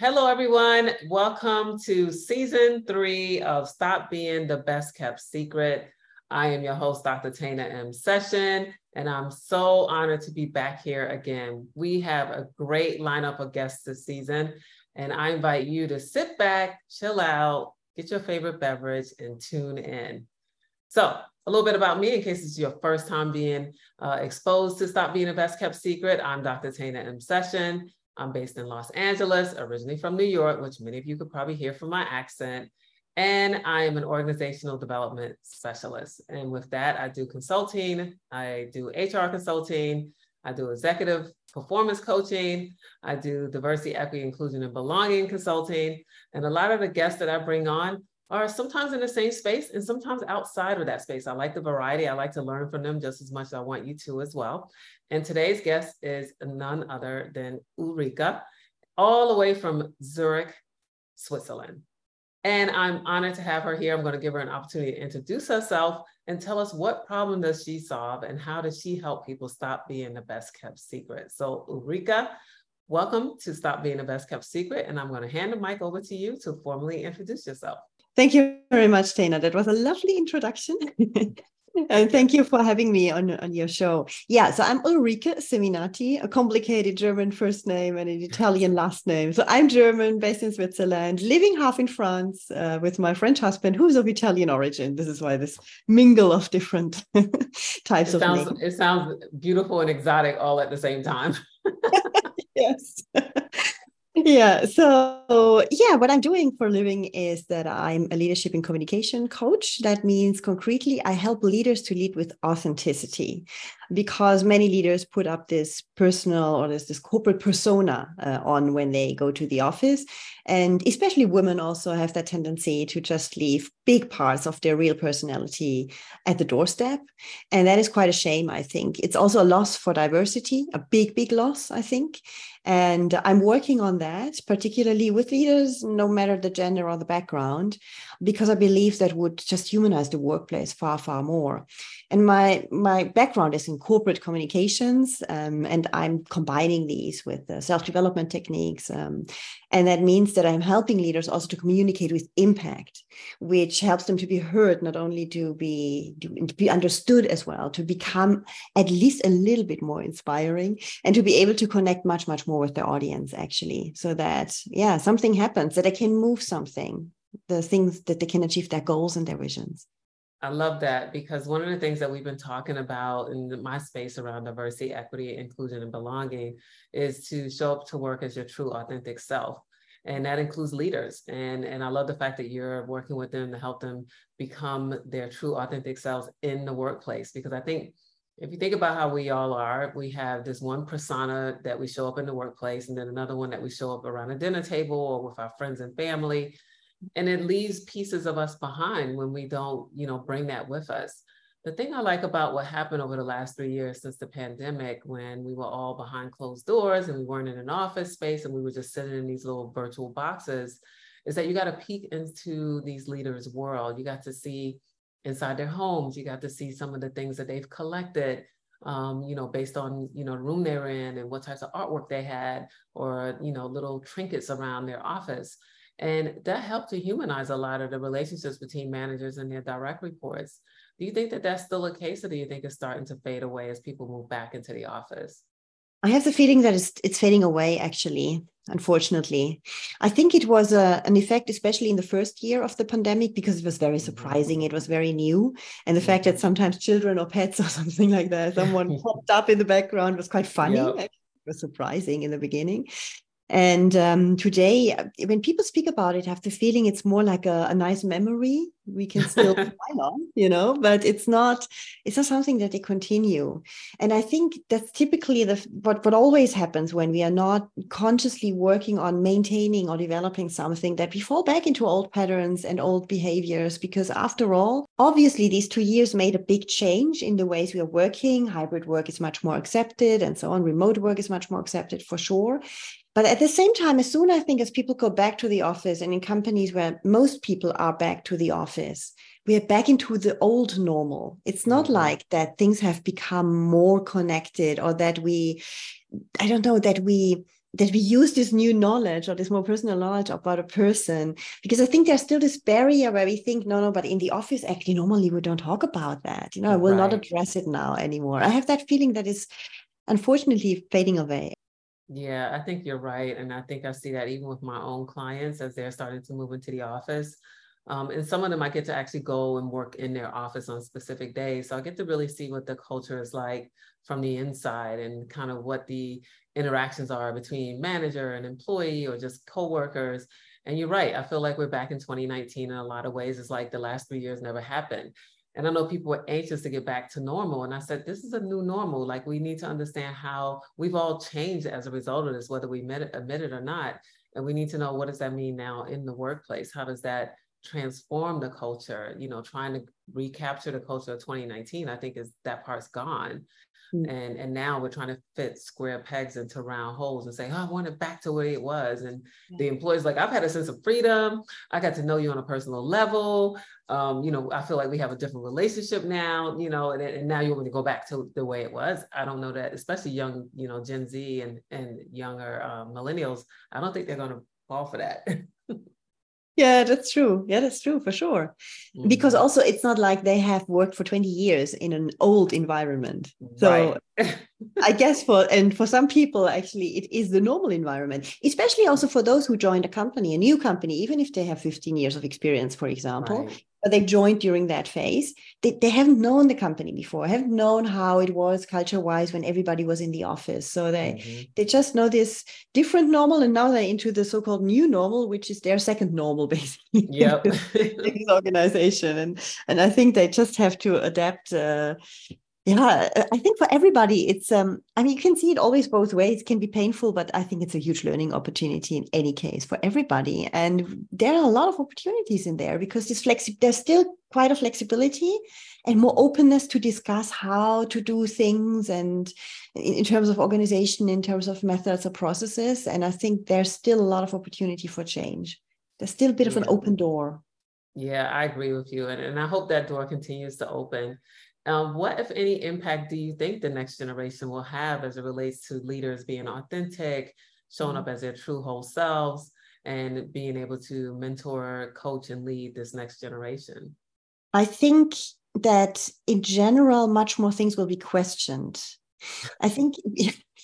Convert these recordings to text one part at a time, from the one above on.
Hello, everyone. Welcome to season three of Stop Being the Best Kept Secret. I am your host, Dr. Tana M. Session, and I'm so honored to be back here again. We have a great lineup of guests this season, and I invite you to sit back, chill out, get your favorite beverage, and tune in. So, a little bit about me in case it's your first time being uh, exposed to Stop Being the Best Kept Secret. I'm Dr. Tana M. Session. I'm based in Los Angeles, originally from New York, which many of you could probably hear from my accent. And I am an organizational development specialist. And with that, I do consulting, I do HR consulting, I do executive performance coaching, I do diversity, equity, inclusion, and belonging consulting. And a lot of the guests that I bring on are sometimes in the same space and sometimes outside of that space. I like the variety. I like to learn from them just as much as I want you to as well. And today's guest is none other than Ulrike, all the way from Zurich, Switzerland. And I'm honored to have her here. I'm going to give her an opportunity to introduce herself and tell us what problem does she solve and how does she help people stop being the best kept secret. So Ulrike, welcome to Stop Being the Best Kept Secret. And I'm going to hand the mic over to you to formally introduce yourself. Thank you very much, Tana. That was a lovely introduction. and thank you for having me on, on your show. Yeah, so I'm Ulrike Seminati, a complicated German first name and an Italian last name. So I'm German, based in Switzerland, living half in France uh, with my French husband, who's of Italian origin. This is why this mingle of different types it of sounds, names. It sounds beautiful and exotic all at the same time. yes yeah so yeah what i'm doing for a living is that i'm a leadership and communication coach. That means concretely i help leaders to lead with authenticity because many leaders put up this personal or this, this corporate persona uh, on when they go to the office. And especially women also have that tendency to just leave big parts of their real personality at the doorstep. And that is quite a shame, I think. It's also a loss for diversity, a big, big loss, I think. And I'm working on that, particularly with leaders, no matter the gender or the background, because I believe that would just humanize the workplace far, far more. And my my background is in corporate communications, um, and I'm combining these with uh, self development techniques, um, and that means that I'm helping leaders also to communicate with impact, which helps them to be heard, not only to be to be understood as well, to become at least a little bit more inspiring, and to be able to connect much much more with their audience actually, so that yeah something happens that I can move something, the things that they can achieve their goals and their visions. I love that because one of the things that we've been talking about in my space around diversity, equity, inclusion, and belonging is to show up to work as your true, authentic self. And that includes leaders. And, and I love the fact that you're working with them to help them become their true, authentic selves in the workplace. Because I think if you think about how we all are, we have this one persona that we show up in the workplace, and then another one that we show up around a dinner table or with our friends and family and it leaves pieces of us behind when we don't you know bring that with us. The thing i like about what happened over the last three years since the pandemic when we were all behind closed doors and we weren't in an office space and we were just sitting in these little virtual boxes is that you got to peek into these leaders world. You got to see inside their homes. You got to see some of the things that they've collected um, you know, based on, you know, the room they're in and what types of artwork they had or, you know, little trinkets around their office. And that helped to humanize a lot of the relationships between managers and their direct reports. Do you think that that's still a case, or do you think it's starting to fade away as people move back into the office? I have the feeling that it's, it's fading away, actually, unfortunately. I think it was a, an effect, especially in the first year of the pandemic, because it was very mm-hmm. surprising. It was very new. And the fact that mm-hmm. sometimes children or pets or something like that, someone popped up in the background was quite funny. Yep. It was surprising in the beginning. And um, today, when people speak about it, I have the feeling it's more like a, a nice memory we can still smile on, you know, but it's not it's not something that they continue. And I think that's typically the what what always happens when we are not consciously working on maintaining or developing something that we fall back into old patterns and old behaviors. Because after all, obviously these two years made a big change in the ways we are working. Hybrid work is much more accepted and so on. Remote work is much more accepted for sure. But at the same time, as soon I think as people go back to the office and in companies where most people are back to the office, we are back into the old normal. It's not mm-hmm. like that things have become more connected or that we, I don't know, that we that we use this new knowledge or this more personal knowledge about a person because i think there's still this barrier where we think no no but in the office actually normally we don't talk about that you know i will right. not address it now anymore i have that feeling that is unfortunately fading away yeah i think you're right and i think i see that even with my own clients as they're starting to move into the office um, and some of them I get to actually go and work in their office on specific days. So I get to really see what the culture is like from the inside and kind of what the interactions are between manager and employee or just coworkers. And you're right. I feel like we're back in 2019 in a lot of ways. It's like the last three years never happened. And I know people were anxious to get back to normal. And I said, this is a new normal. Like we need to understand how we've all changed as a result of this, whether we admit it, admit it or not. And we need to know what does that mean now in the workplace? How does that transform the culture, you know, trying to recapture the culture of 2019, I think is that part's gone. Mm. And and now we're trying to fit square pegs into round holes and say, oh, I want it back to where it was. And yeah. the employees like, I've had a sense of freedom. I got to know you on a personal level. Um, you know, I feel like we have a different relationship now, you know, and, and now you want me to go back to the way it was. I don't know that, especially young, you know, Gen Z and and younger um, millennials. I don't think they're going to fall for that. yeah that's true yeah that's true for sure mm-hmm. because also it's not like they have worked for 20 years in an old environment so right. i guess for and for some people actually it is the normal environment especially also for those who joined a company a new company even if they have 15 years of experience for example right but they joined during that phase. They, they haven't known the company before, haven't known how it was culture wise when everybody was in the office. So they mm-hmm. they just know this different normal, and now they're into the so-called new normal, which is their second normal, basically. Yeah, this organization, and and I think they just have to adapt uh, yeah i think for everybody it's um i mean you can see it always both ways. It can be painful but i think it's a huge learning opportunity in any case for everybody. And there are a lot of opportunities in there because this flexi- there's still quite a flexibility and more openness to discuss how to do things and in, in terms of organization in terms of methods or processes. And i think there's still a lot of opportunity for change. There's still a bit of an open door. Yeah, I agree with you. And, and I hope that door continues to open. Um, what, if any, impact do you think the next generation will have as it relates to leaders being authentic, showing up mm-hmm. as their true whole selves, and being able to mentor, coach, and lead this next generation? I think that in general, much more things will be questioned. I think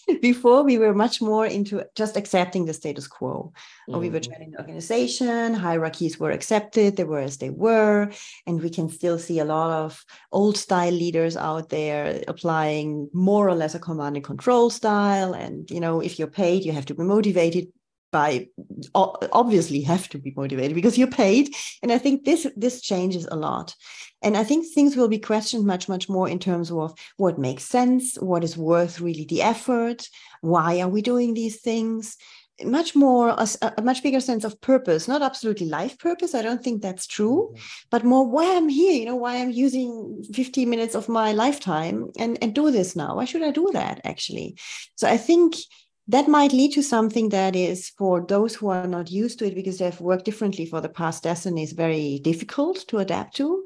before we were much more into just accepting the status quo. Mm-hmm. We were mm-hmm. training the organization, hierarchies were accepted, they were as they were, and we can still see a lot of old style leaders out there applying more or less a command and control style. And you know, if you're paid, you have to be motivated by obviously have to be motivated because you're paid. And i think this this changes a lot. And i think things will be questioned much much more in terms of what makes sense what is worth really the effort why are we doing these things? Much more a, a, much bigger sense of purpose not absolutely life purpose i don't think that's true mm-hmm. but more why i'm here you know why i'm using 15 minutes of my lifetime and and do this now. Why should i do that actually? So i think that might lead to something that is for those who are not used to it because they've worked differently for the past. Decade is very difficult to adapt to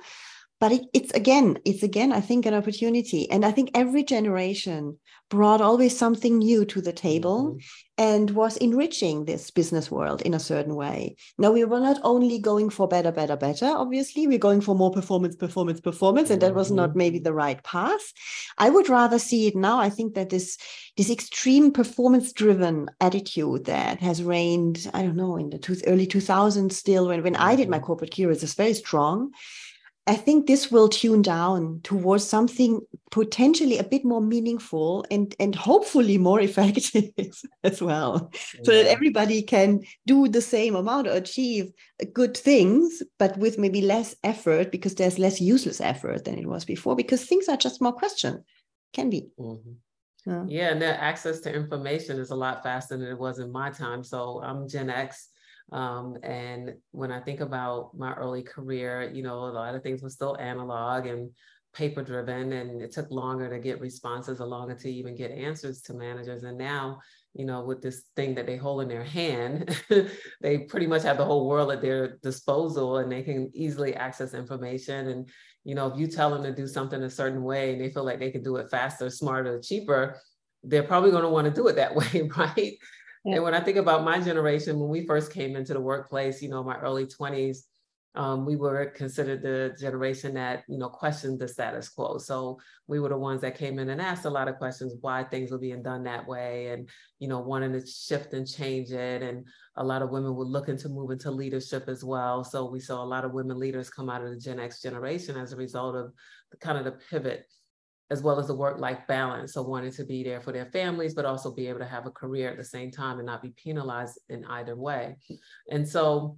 but it, it's again it's again i think an opportunity and i think every generation brought always something new to the table mm-hmm. and was enriching this business world in a certain way now we were not only going for better better better obviously we're going for more performance performance performance and that was not maybe mm-hmm. the right path i would rather see it now i think that this this extreme performance driven attitude that has reigned i don't know in the two, early 2000s still when, when i did my mm-hmm. corporate career is very strong I think this will tune down towards something potentially a bit more meaningful and, and hopefully more effective as well. Yeah. So that everybody can do the same amount or achieve good things, but with maybe less effort because there's less useless effort than it was before because things are just more questioned. Can be. Mm-hmm. Yeah. yeah, and that access to information is a lot faster than it was in my time. So I'm Gen X um, and when I think about my early career, you know, a lot of things were still analog and paper driven, and it took longer to get responses or longer to even get answers to managers. And now, you know, with this thing that they hold in their hand, they pretty much have the whole world at their disposal and they can easily access information. And, you know, if you tell them to do something a certain way and they feel like they can do it faster, smarter, cheaper, they're probably going to want to do it that way, right? Yeah. And when I think about my generation, when we first came into the workplace, you know, my early 20s, um, we were considered the generation that you know questioned the status quo. So we were the ones that came in and asked a lot of questions why things were being done that way and you know wanting to shift and change it. And a lot of women were looking to move into leadership as well. So we saw a lot of women leaders come out of the gen x generation as a result of the, kind of the pivot as well as the work life balance so wanting to be there for their families but also be able to have a career at the same time and not be penalized in either way and so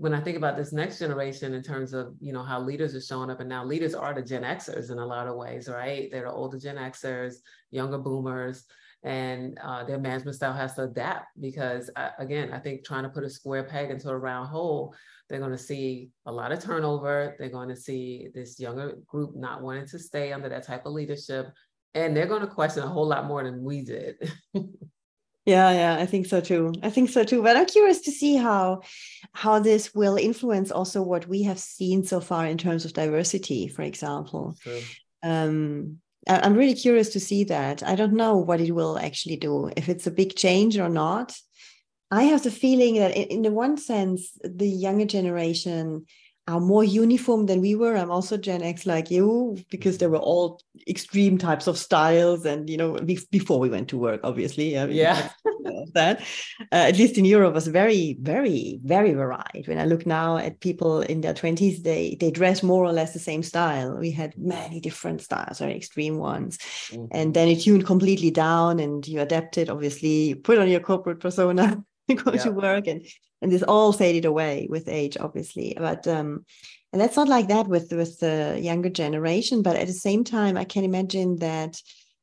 when I think about this next generation in terms of you know how leaders are showing up, and now leaders are the Gen Xers in a lot of ways, right? They're the older Gen Xers, younger Boomers, and uh, their management style has to adapt because uh, again, I think trying to put a square peg into a round hole, they're going to see a lot of turnover. They're going to see this younger group not wanting to stay under that type of leadership, and they're going to question a whole lot more than we did. Yeah, yeah, I think so too. I think so too. But I'm curious to see how how this will influence also what we have seen so far in terms of diversity, for example. Um, I'm really curious to see that. I don't know what it will actually do, if it's a big change or not. I have the feeling that, in, in the one sense, the younger generation are more uniform than we were. I'm also Gen X like you because there were all extreme types of styles, and you know, before we went to work, obviously, I mean, yeah, that uh, at least in Europe was very, very, very varied. When I look now at people in their twenties, they they dress more or less the same style. We had many different styles, very extreme ones, mm-hmm. and then it tuned completely down, and you adapted. Obviously, you put on your corporate persona, go yeah. to work, and and this all faded away with age obviously but um and that's not like that with with the younger generation but at the same time i can imagine that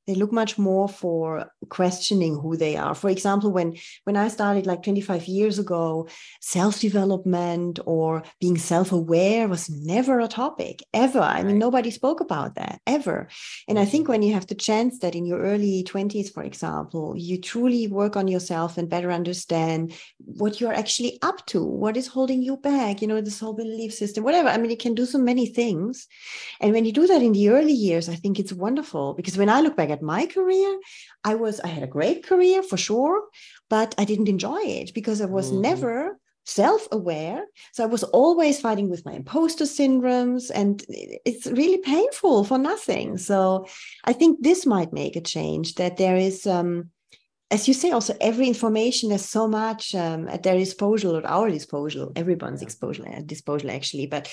they look much more for questioning who they are. For example when when i started like 25 years ago self-development or being self-aware was never a topic ever. I mean nobody spoke about that ever. And i think mm-hmm. when you have the chance that in your early 20s for example you truly work on yourself and better understand what you're actually up to what is holding you back you know this whole belief system whatever. I mean you can do so many things. And when you do that in the early years i think it's wonderful because when i look back at at my career, I was I had a great career for sure, but I didn't enjoy it because I was mm-hmm. never self-aware so i was always fighting with my imposter syndromes and it's really painful for nothing so i think this might make a change that there is um as you say also every information there's so much um, at their disposal at our disposal everyone's yeah. disposal disposal actually but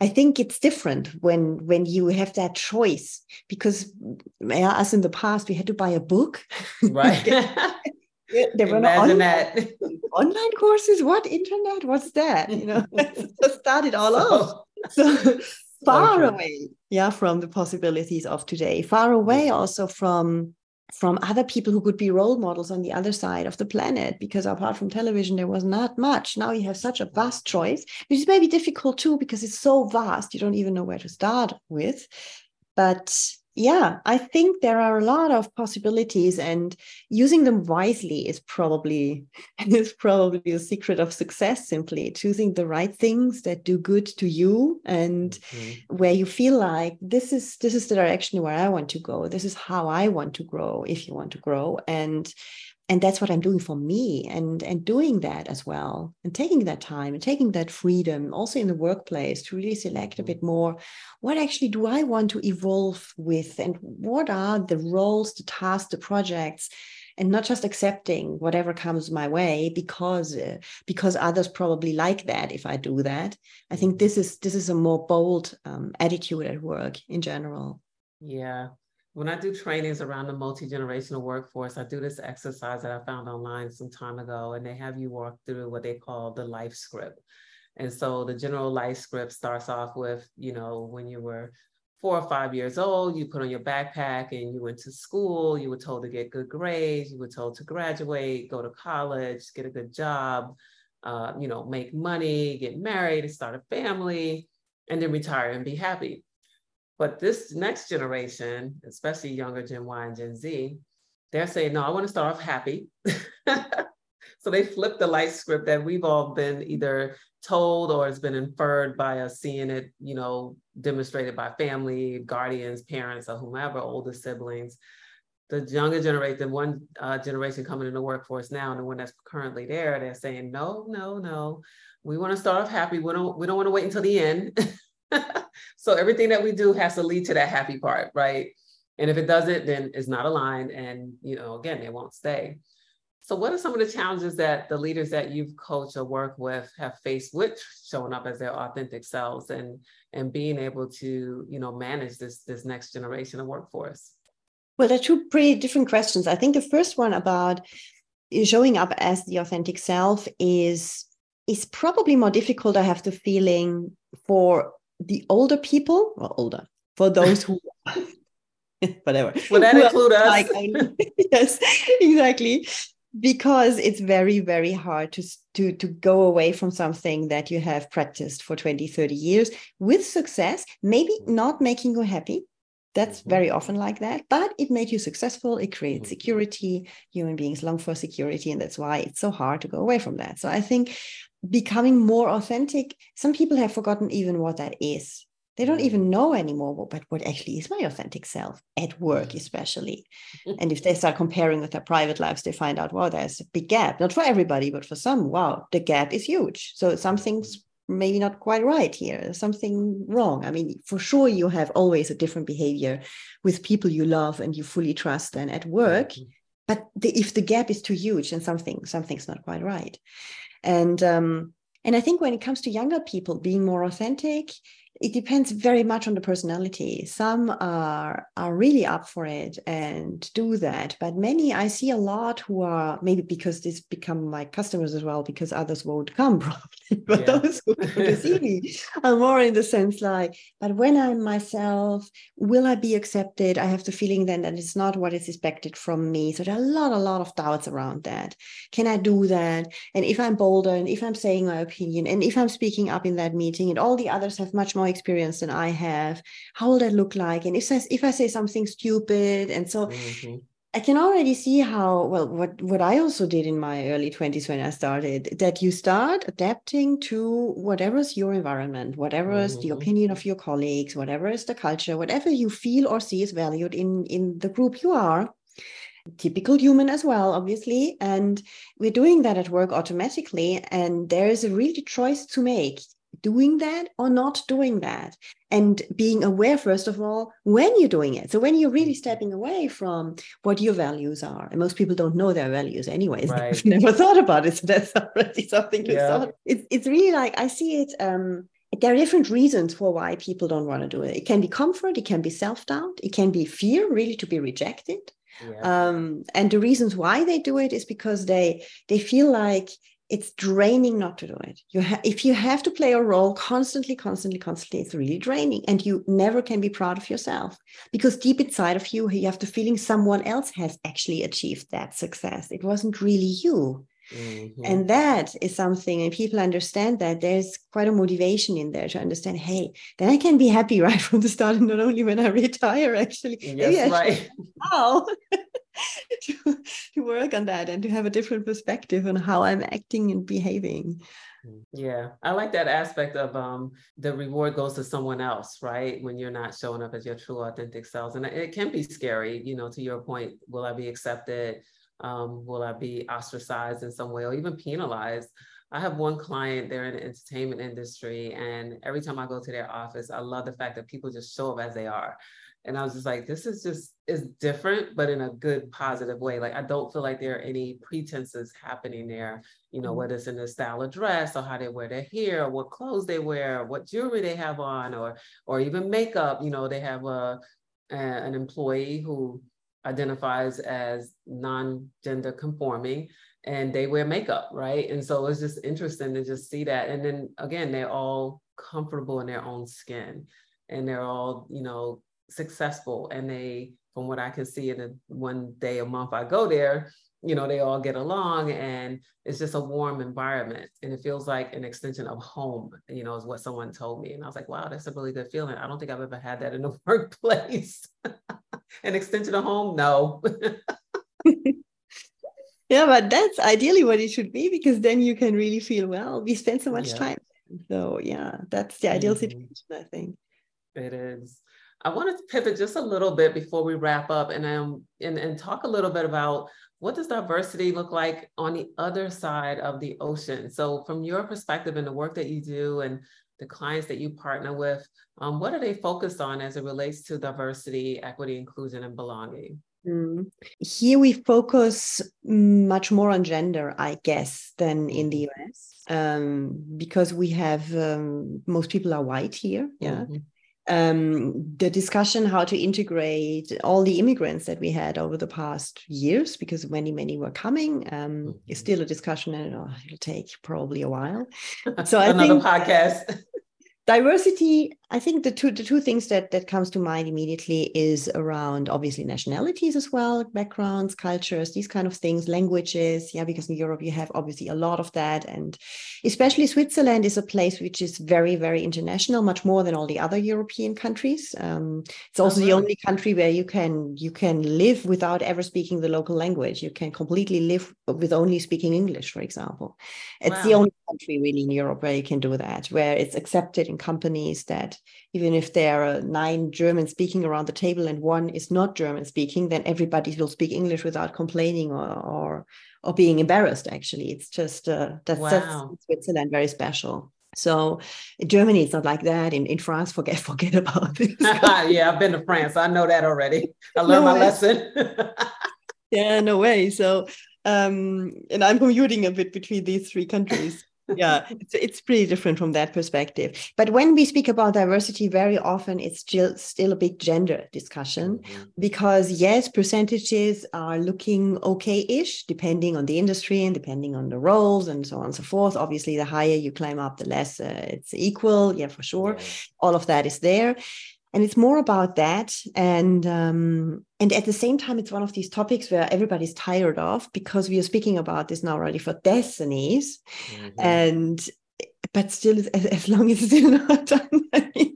I think it's different when when you have that choice because yeah, us in the past we had to buy a book. Right. there were no online, online, courses. What internet? What's that? You know, started all so, off. So far away, yeah, from the possibilities of today. Far away also from from other people who could be role models on the other side of the planet because apart from television there was not much. Now you have such a vast choice which is maybe difficult too because it's so vast you don't even know where to start with. But yeah, I think there are a lot of possibilities, and using them wisely is probably is probably the secret of success. Simply choosing the right things that do good to you, and mm-hmm. where you feel like this is this is the direction where I want to go. This is how I want to grow. If you want to grow, and and that's what i'm doing for me and and doing that as well and taking that time and taking that freedom also in the workplace to really select a bit more what actually do i want to evolve with and what are the roles the tasks the projects and not just accepting whatever comes my way because uh, because others probably like that if i do that. I think this is this is a more bold um, attitude at work in general. Yeah when I do trainings around the multi-generational workforce, I do this exercise that I found online some time ago, and they have you walk through what they call the life script. And so the general life script starts off with, you know, when you were four or five years old, you put on your backpack and you went to school, you were told to get good grades, you were told to graduate, go to college, get a good job, uh, you know, make money, get married, start a family, and then retire and be happy. But this next generation, especially younger Gen Y and Gen Z, they're saying, no, I want to start off happy. so they flip the life script that we've all been either told or it's been inferred by us seeing it, you know, demonstrated by family, guardians, parents, or whomever, older siblings. the younger generation, the one uh, generation coming in the workforce now, and the one that's currently there, they're saying, no, no, no, we want to start off happy. We don't, we don't want to wait until the end. so everything that we do has to lead to that happy part, right? And if it doesn't, then it's not aligned, and you know, again, it won't stay. So, what are some of the challenges that the leaders that you've coached or worked with have faced with showing up as their authentic selves and and being able to, you know, manage this this next generation of workforce? Well, there are two pretty different questions. I think the first one about showing up as the authentic self is is probably more difficult. I have the feeling for the older people, or older, for those who whatever. Would that include us? Like, yes, exactly. Because it's very, very hard to, to, to go away from something that you have practiced for 20, 30 years with success, maybe not making you happy, that's mm-hmm. very often like that, but it made you successful. It creates mm-hmm. security. Human beings long for security, and that's why it's so hard to go away from that. So I think becoming more authentic, some people have forgotten even what that is. They don't even mm-hmm. know anymore what, but what actually is my authentic self at work, especially. and if they start comparing with their private lives, they find out, wow, there's a big gap. Not for everybody, but for some, wow, the gap is huge. So something's maybe not quite right here something wrong i mean for sure you have always a different behavior with people you love and you fully trust and at work mm-hmm. but the, if the gap is too huge then something something's not quite right and um and i think when it comes to younger people being more authentic it depends very much on the personality. Some are are really up for it and do that, but many I see a lot who are maybe because this become my customers as well because others won't come probably, but yeah. those who to see me are more in the sense like, but when I'm myself, will I be accepted? I have the feeling then that it's not what is expected from me. So there are a lot, a lot of doubts around that. Can I do that? And if I'm bolder and if I'm saying my opinion and if I'm speaking up in that meeting and all the others have much more more experience than I have. How will that look like? And if I, if I say something stupid, and so mm-hmm. I can already see how well what what I also did in my early 20s when I started that you start adapting to whatever's your environment, whatever is mm-hmm. the opinion of your colleagues, whatever is the culture, whatever you feel or see is valued in in the group you are typical human as well obviously and we're doing that at work automatically and there is a really choice to make doing that or not doing that and being aware first of all when you're doing it so when you're really mm-hmm. stepping away from what your values are and most people don't know their values anyways right. they've never thought about it so that's already something to yeah. start it's, it's really like i see it um there are different reasons for why people don't want to do it it can be comfort it can be self-doubt it can be fear really to be rejected yeah. um, and the reasons why they do it is because they they feel like it's draining not to do it. You ha- if you have to play a role constantly, constantly, constantly, it's really draining, and you never can be proud of yourself because deep inside of you, you have the feeling someone else has actually achieved that success. It wasn't really you. Mm-hmm. And that is something, and people understand that there's quite a motivation in there to understand, hey, then I can be happy right from the start, and not only when I retire, actually. Yes, right. Now to, to work on that and to have a different perspective on how I'm acting and behaving. Yeah, I like that aspect of um, the reward goes to someone else, right? When you're not showing up as your true, authentic selves. And it can be scary, you know, to your point, will I be accepted? Um, will I be ostracized in some way or even penalized? I have one client, they're in the entertainment industry, and every time I go to their office, I love the fact that people just show up as they are. And I was just like, this is just is different, but in a good, positive way. Like I don't feel like there are any pretenses happening there, you know, mm-hmm. whether it's in the style of dress or how they wear their hair, or what clothes they wear, what jewelry they have on, or or even makeup. You know, they have a, a an employee who identifies as non-gender conforming and they wear makeup, right? And so it's just interesting to just see that. And then again, they're all comfortable in their own skin and they're all, you know, successful and they, from what I can see in the one day a month I go there, you know, they all get along and it's just a warm environment. And it feels like an extension of home, you know, is what someone told me. And I was like, wow, that's a really good feeling. I don't think I've ever had that in the workplace. an extension of home? No. yeah, but that's ideally what it should be because then you can really feel well. We spend so much yeah. time. So yeah, that's the ideal mm-hmm. situation, I think. It is. I wanted to pivot just a little bit before we wrap up and um and, and talk a little bit about what does diversity look like on the other side of the ocean? So from your perspective and the work that you do and the clients that you partner with, um, what are they focused on as it relates to diversity, equity, inclusion, and belonging? Mm. Here we focus much more on gender, I guess, than in the mm-hmm. US, um, because we have um, most people are white here. Yeah. Mm-hmm. Um, the discussion how to integrate all the immigrants that we had over the past years, because many, many were coming, um, mm-hmm. is still a discussion and it'll, it'll take probably a while. So I think podcast diversity i think the two the two things that that comes to mind immediately is around obviously nationalities as well backgrounds cultures these kind of things languages. Yeah because in europe you have obviously a lot of that. And especially switzerland is a place which is very very international much more than all the other european countries. Um, it's also oh, the only country where you can you can live without ever speaking the local language. You can completely live with only speaking english for example. It's wow. the only country really in europe where you can do that where it's accepted in companies that even if there are nine German speaking around the table and one is not German speaking, then everybody will speak English without complaining or or, or being embarrassed. Actually, it's just uh, that's, wow. that's Switzerland very special. So in Germany, it's not like that. In, in France, forget forget about this. yeah, I've been to France. I know that already. I learned no my way. lesson. yeah, no way. So um, and I'm commuting a bit between these three countries yeah it's, it's pretty different from that perspective. But when we speak about diversity very often it's still still a big gender discussion mm-hmm. because yes percentages are looking okay-ish depending on the industry and depending on the roles and so on and so forth. Obviously the higher you climb up the less uh, it's equal. Yeah for sure. Yeah. all of that is there and it's more about that and um, and at the same time it's one of these topics where everybody's tired of because we are speaking about this now already for destinies. Mm-hmm. and but still as, as, long as it's still not done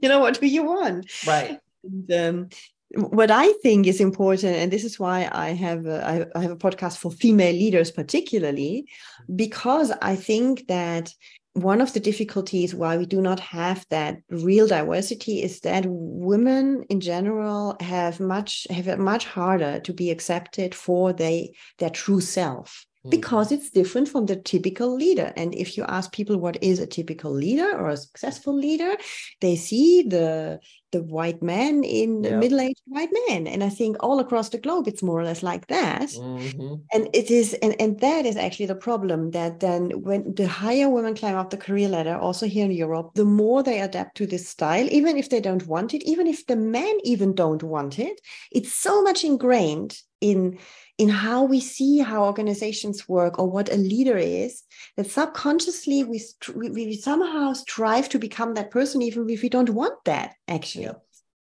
you know what do you want? Right. And, um, what I think is important, and this is why I have a, I have a podcast for female leaders, particularly because I think that one of the difficulties why we do not have that real diversity is that women in general have much have it much harder to be accepted for they their true self. Because it's different from the typical leader. And if you ask people what is a typical leader or a successful leader they see the the white man in the middle-aged white man. And i think all across the globe it's more or less like that. Mm-hmm. and it is and, and that is actually the problem that then when the higher women climb up the career ladder also here in europe the more they adapt to this style even if they don't want it even if the men even don't want it it's so much ingrained in in how we see how organizations work or what a leader is that subconsciously we, we, we somehow strive to become that person even if we don't want that actually yeah.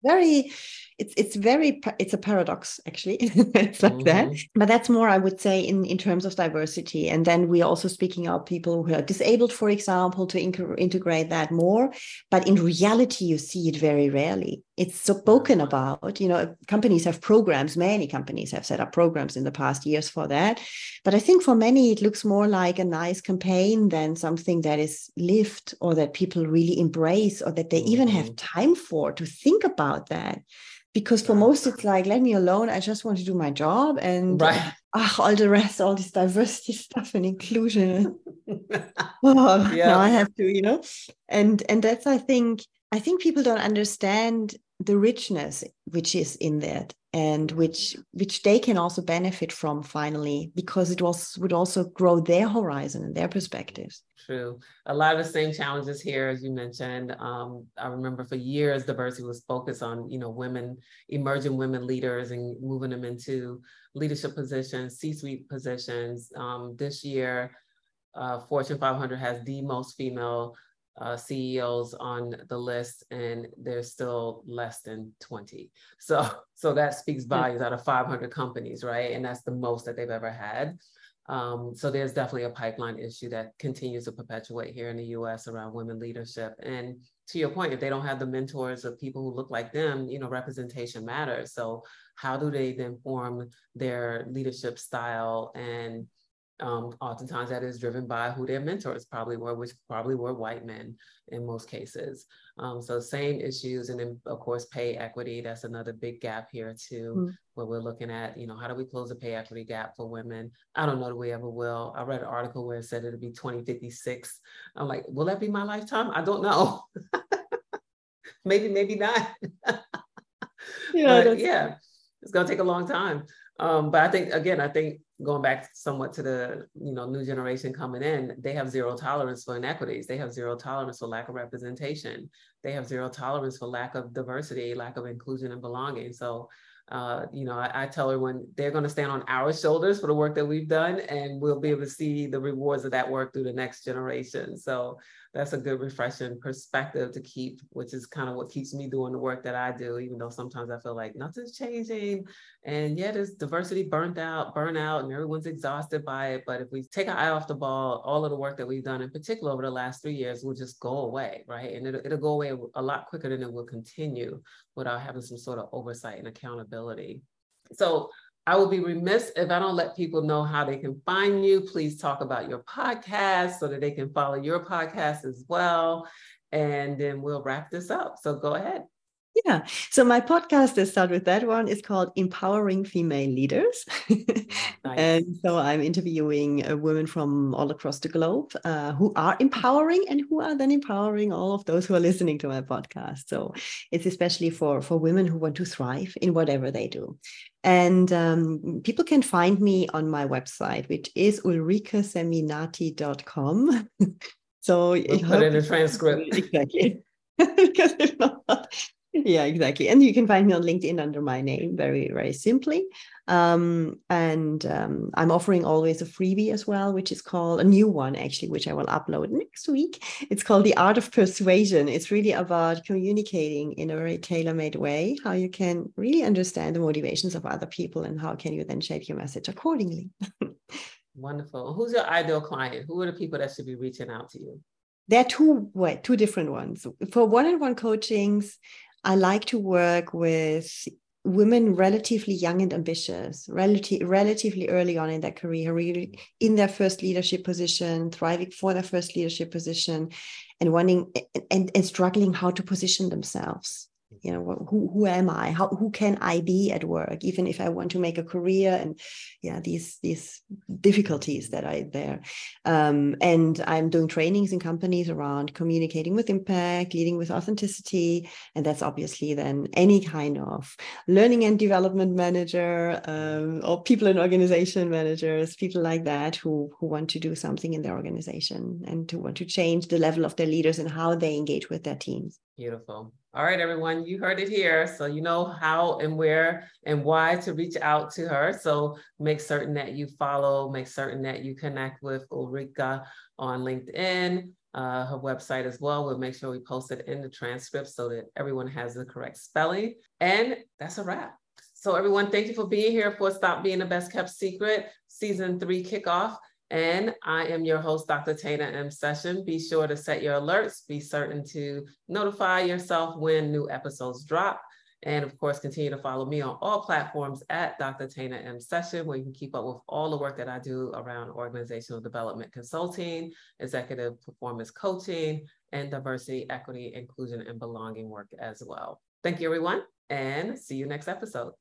very it's it's very it's a paradox actually. It's like mm-hmm. that but that's more i would say in in terms of diversity. And then we're also speaking out people who are disabled for example to inc- integrate that more. But in reality you see it very rarely. It's spoken about. You know companies have programs. Many companies have set up programs in the past years for that. But i think for many it looks more like a nice campaign than something that is lived or that people really embrace or that they mm-hmm. even have mm-hmm. time for to think about that because for most it's like let me alone i just want to do my job and right. uh, all the rest all this diversity stuff and inclusion oh, yeah. now i have to you know and and that's i think i think people don't understand the richness which is in that and which which they can also benefit from finally because it was would also grow their horizon and their perspectives. True. A lot of the same challenges here as you mentioned. Um, i remember for years diversity was focused on you know women emerging women leaders and moving them into leadership positions c-suite positions. Um, this year uh, fortune 500 has the most female uh, CEOs on the list, and there's still less than 20. So, so that speaks hmm. volumes out of 500 companies, right? And that's the most that they've ever had. Um, so there's definitely a pipeline issue that continues to perpetuate here in the U.S. around women leadership. And to your point, if they don't have the mentors of people who look like them, you know, representation matters. So how do they then form their leadership style and Um, oftentimes that is driven by who their mentors probably were, which probably were white men in most cases. Um, so same issues, and then of course pay equity. That's another big gap here too, mm. where we're looking at, you know, how do we close the pay equity gap for women? I don't know that we ever will. I read an article where it said it'll be 2056. I'm like, will that be my lifetime? I don't know. maybe, maybe not. yeah, but, yeah, it's gonna take a long time. Um, but I think again, I think going back somewhat to the you know new generation coming in, they have zero tolerance for inequities. They have zero tolerance for lack of representation. They have zero tolerance for lack of diversity, lack of inclusion and belonging. So uh, you know, I, I, tell her when they're going to stand on our shoulders for the work that we've done, and we'll be able to see the rewards of that work through the next generation. So that's a good refreshing perspective to keep, which is kind of what keeps me doing the work that I do, even though sometimes I feel like nothing's changing. And yet there's diversity burnt out, burnout, and everyone's exhausted by it. But if we take our eye off the ball, all of the work that we've done, in particular over the last three years, will just go away, right? And it'll, it'll go away a lot quicker than it will continue without having some sort of oversight and accountability. So I will be remiss if I don't let people know how they can find you. Please talk about your podcast so that they can follow your podcast as well. And then we'll wrap this up. So go ahead. Yeah. So my podcast, to start with that one, is called Empowering Female Leaders. nice. And so I'm interviewing uh, women from all across the globe uh, who are empowering and who are then empowering all of those who are listening to my podcast. So it's especially for, for women who want to thrive in whatever they do. And um, people can find me on my website, which is ulrikeseminati.com. so we'll put in a transcript. Exactly. because if not, yeah, exactly. And you can find me on LinkedIn under my name very, very simply. Um, and um, I'm offering always a freebie as well, which is called a new one, actually, which I will upload next week. It's called The Art of Persuasion. It's really about communicating in a very tailor made way, how you can really understand the motivations of other people and how can you then shape your message accordingly. Wonderful. Who's your ideal client? Who are the people that should be reaching out to you? There are two, wait, two different ones. For one-on-one coachings, I like to work with women relatively young and ambitious, relative, relatively early on in their career, really in their first leadership position, thriving for their first leadership position, and wanting and, and struggling how to position themselves you know who who am i? How who can i be at work? Even if i want to make a career and yeah these these difficulties that are there um, and i'm doing trainings in companies around communicating with impact leading with authenticity and that's obviously then any kind of learning and development manager um, or people and organization managers people like that who who want to do something in their organization and to want to change the level of their leaders and how they engage with their teams Beautiful. All right, everyone, you heard it here. So you know how and where and why to reach out to her. So make certain that you follow, make certain that you connect with Ulrike on LinkedIn, uh, her website as well. We'll make sure we post it in the transcript so that everyone has the correct spelling. And that's a wrap. So everyone, thank you for being here for Stop Being the Best Kept Secret, season three kickoff. And I am your host, Dr. Tana M. Session. Be sure to set your alerts. Be certain to notify yourself when new episodes drop. And of course, continue to follow me on all platforms at Dr. Tana M. Session, where you can keep up with all the work that I do around organizational development consulting, executive performance coaching, and diversity, equity, inclusion, and belonging work as well. Thank you, everyone, and see you next episode.